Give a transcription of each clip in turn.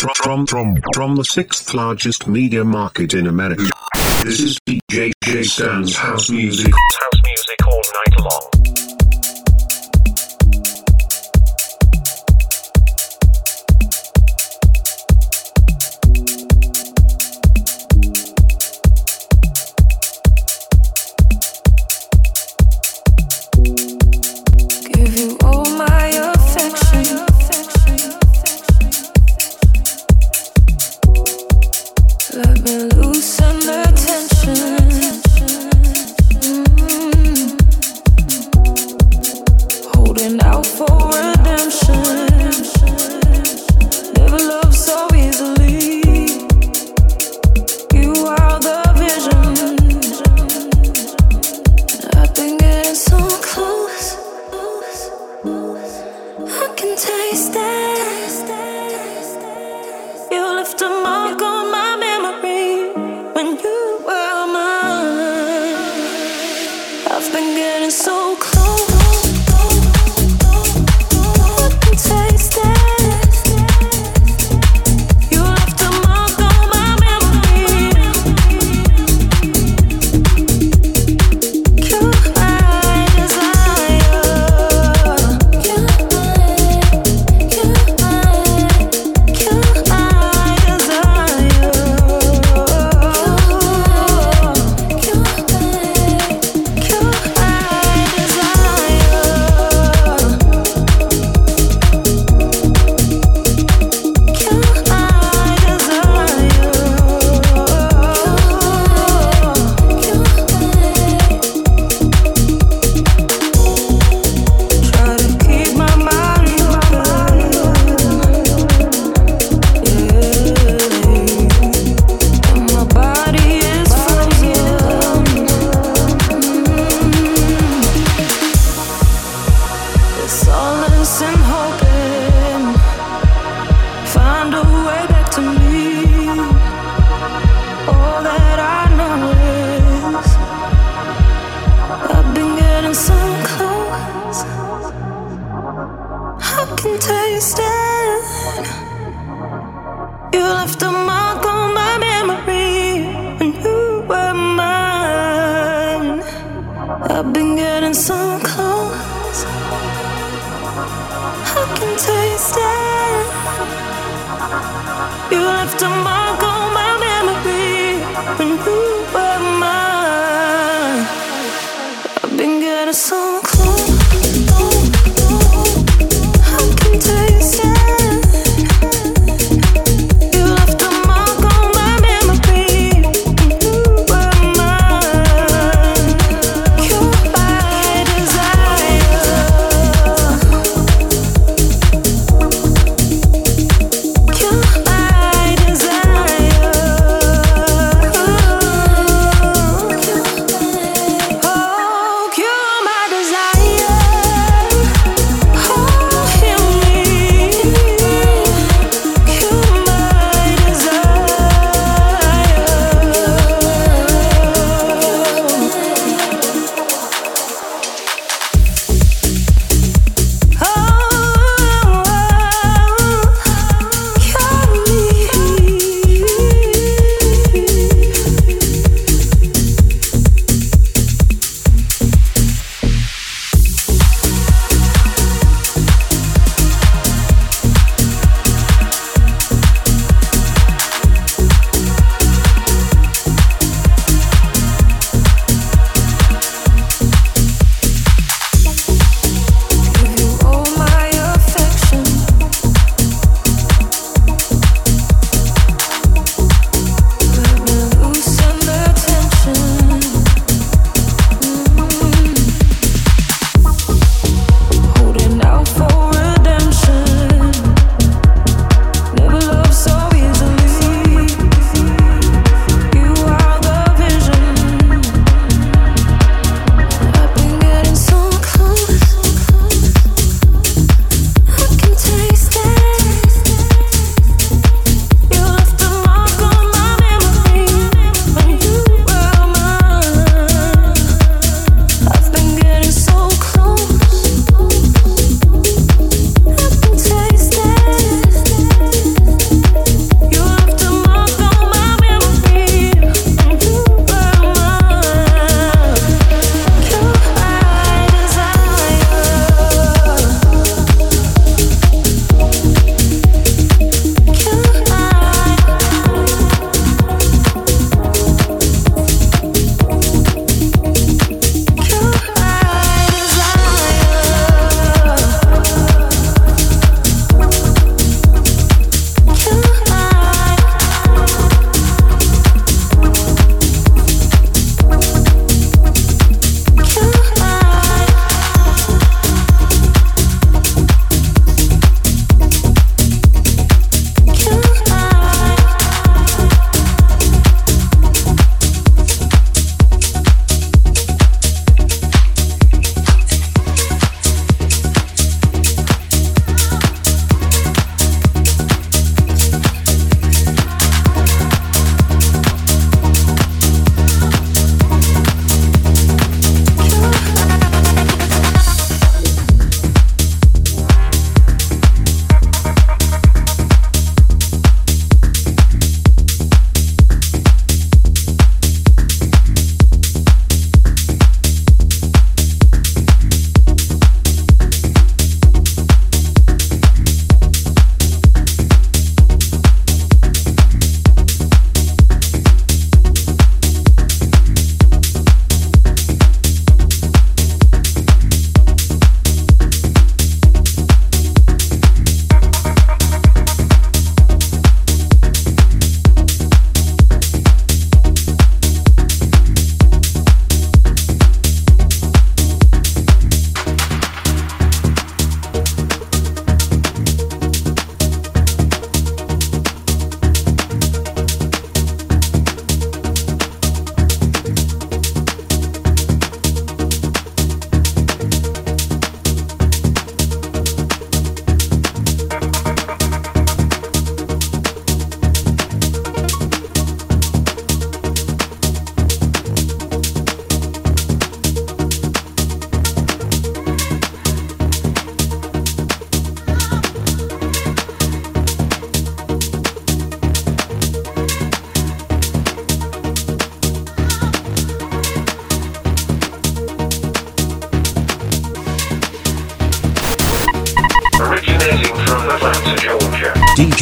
from from from the sixth largest media market in America. This is DJ J Stan's house music. House music all night long.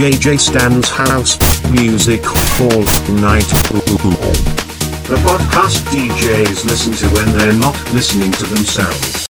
DJ J Stan's house music all night. The podcast DJs listen to when they're not listening to themselves.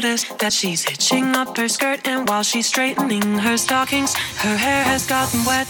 notice that she's hitching up her skirt, and while she's straightening her stockings, her hair has gotten wet.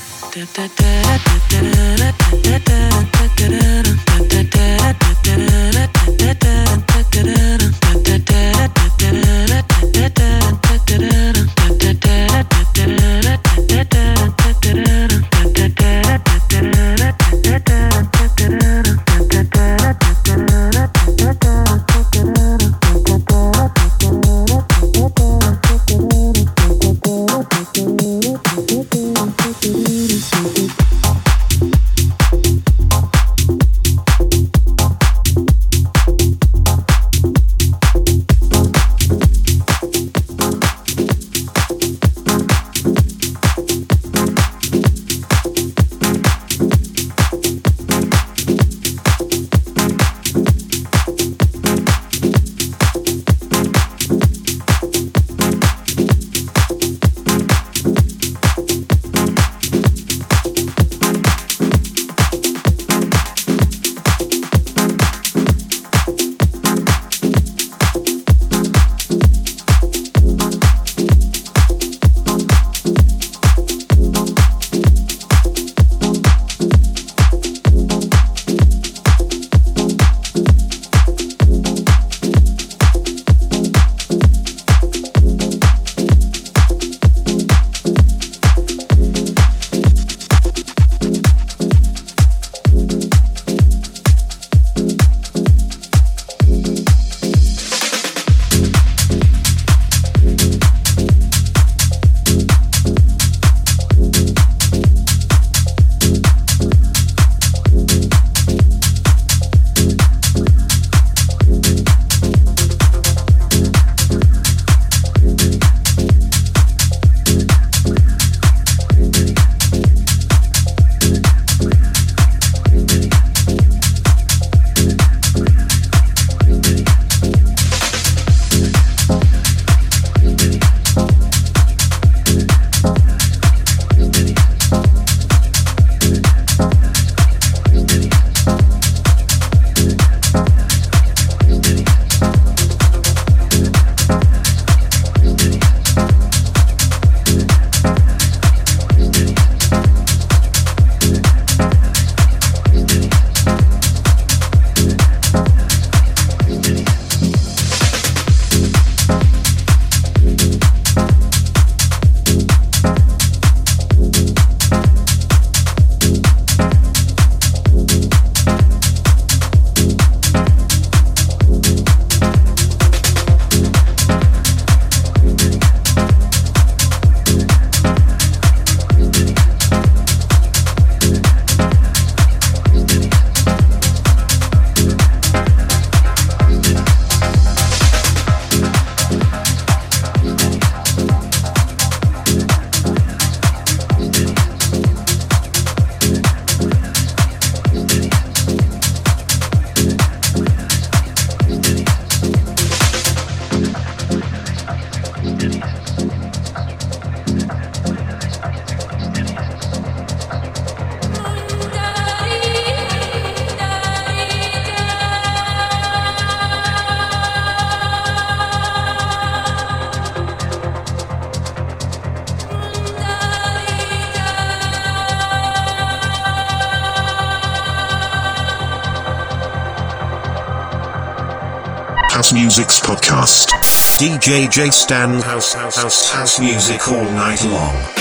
DJ J Stan House House House House Music all night long.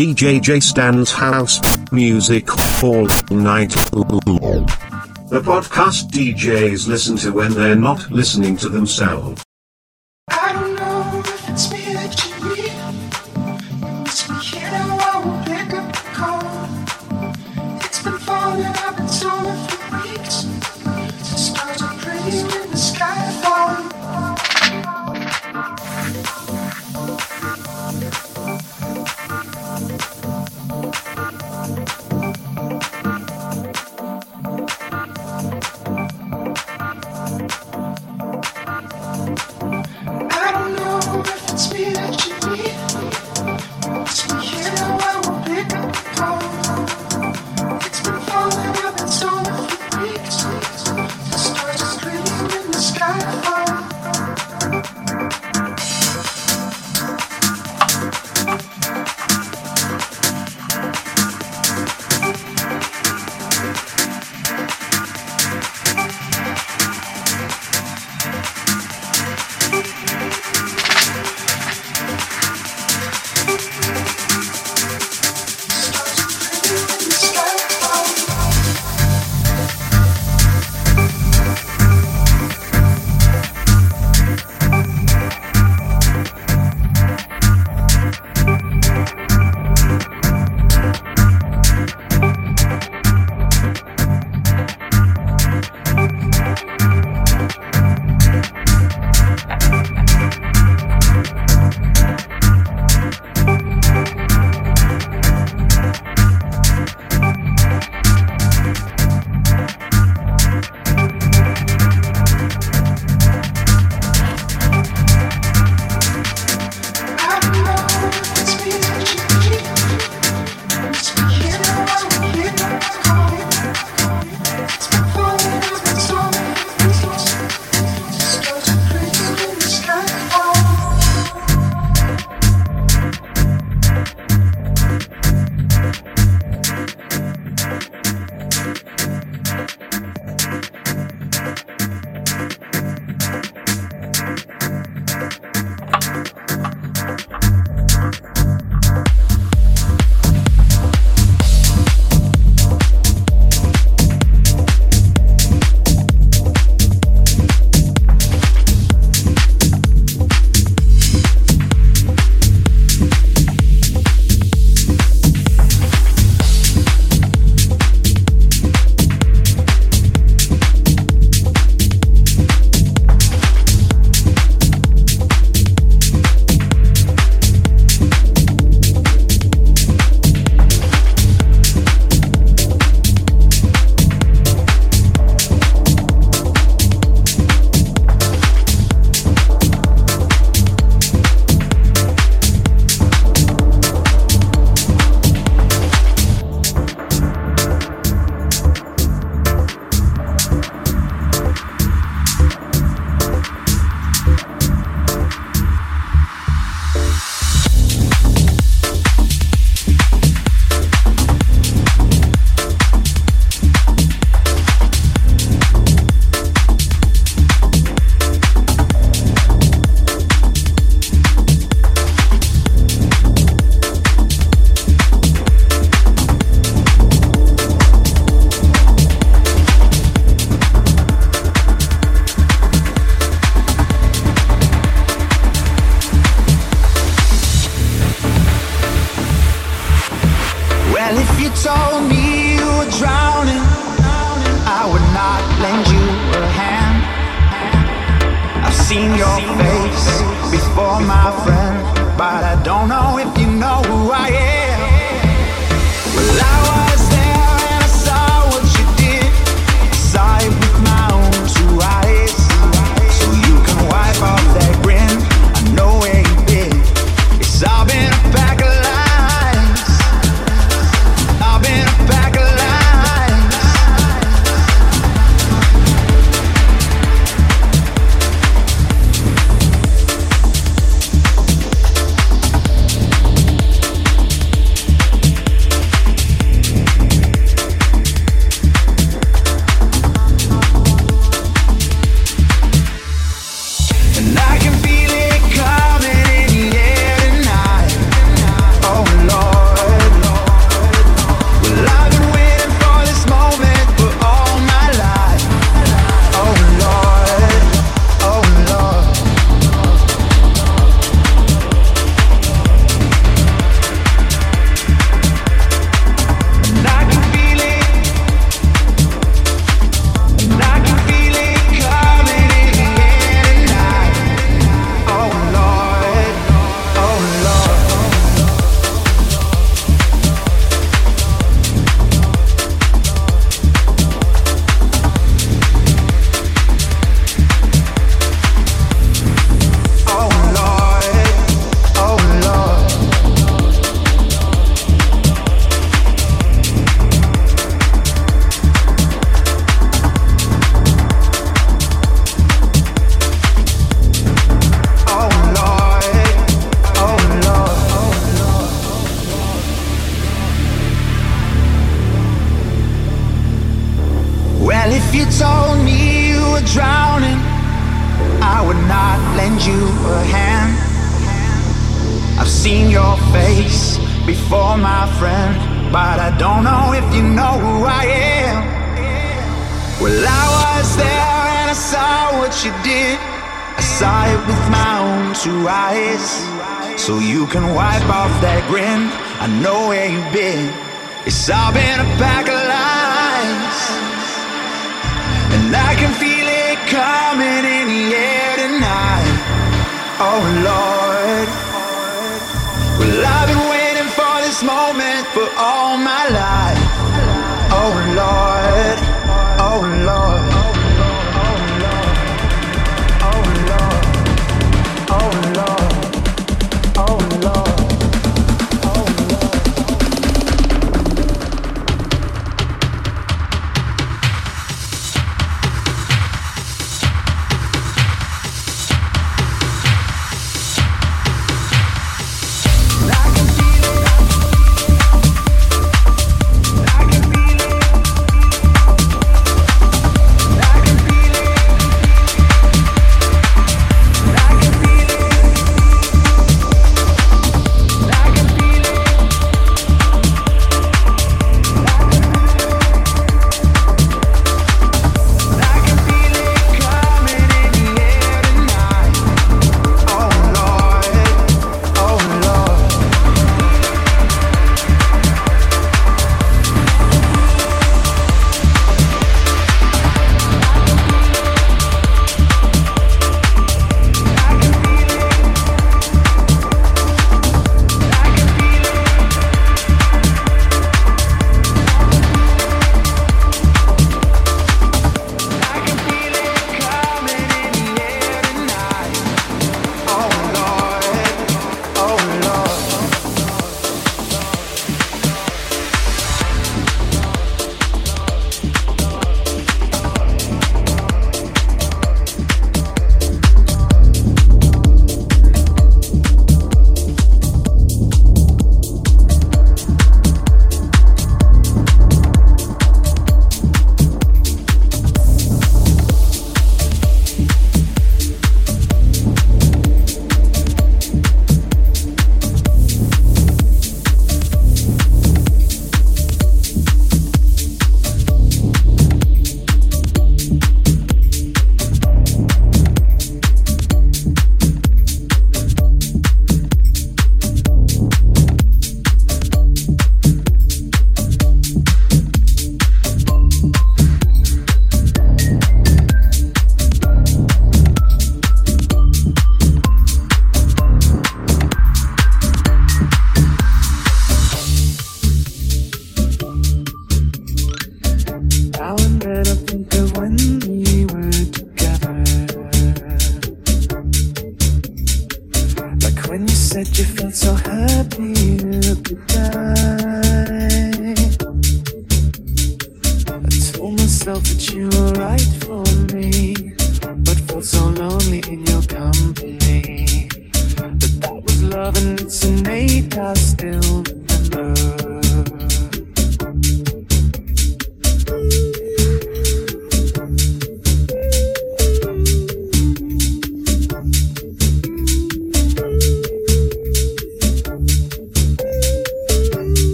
DJ J Stan's House Music all night. The podcast DJs listen to when they're not listening to themselves. If you told me you were drowning, I would not lend you a hand. I've seen your face before, my friend, but I don't know if you know who I am. Well, I was there and I saw what you did. I saw it with my own two eyes. So you can wipe off that grin. I know where you've been. It's all been a pack of lies. I can feel it coming in the air tonight. Oh Lord. Well, I've been waiting for this moment for all my life. Oh Lord.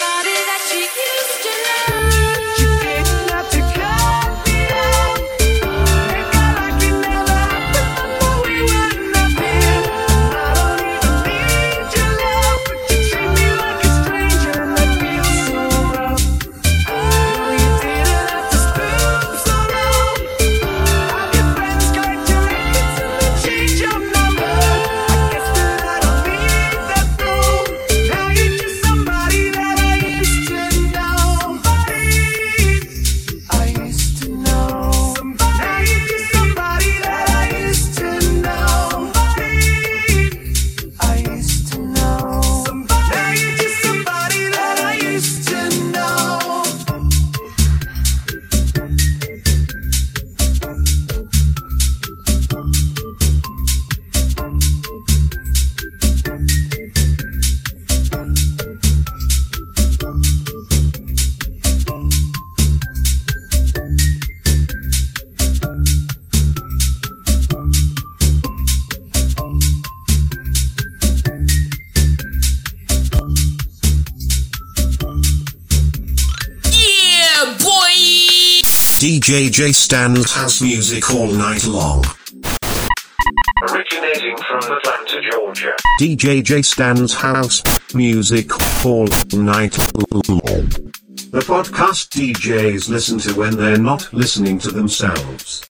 somebody that you JJ stands house music all night long. Originating from Atlanta, Georgia. DJ J Stan's house music all night long. The podcast DJs listen to when they're not listening to themselves.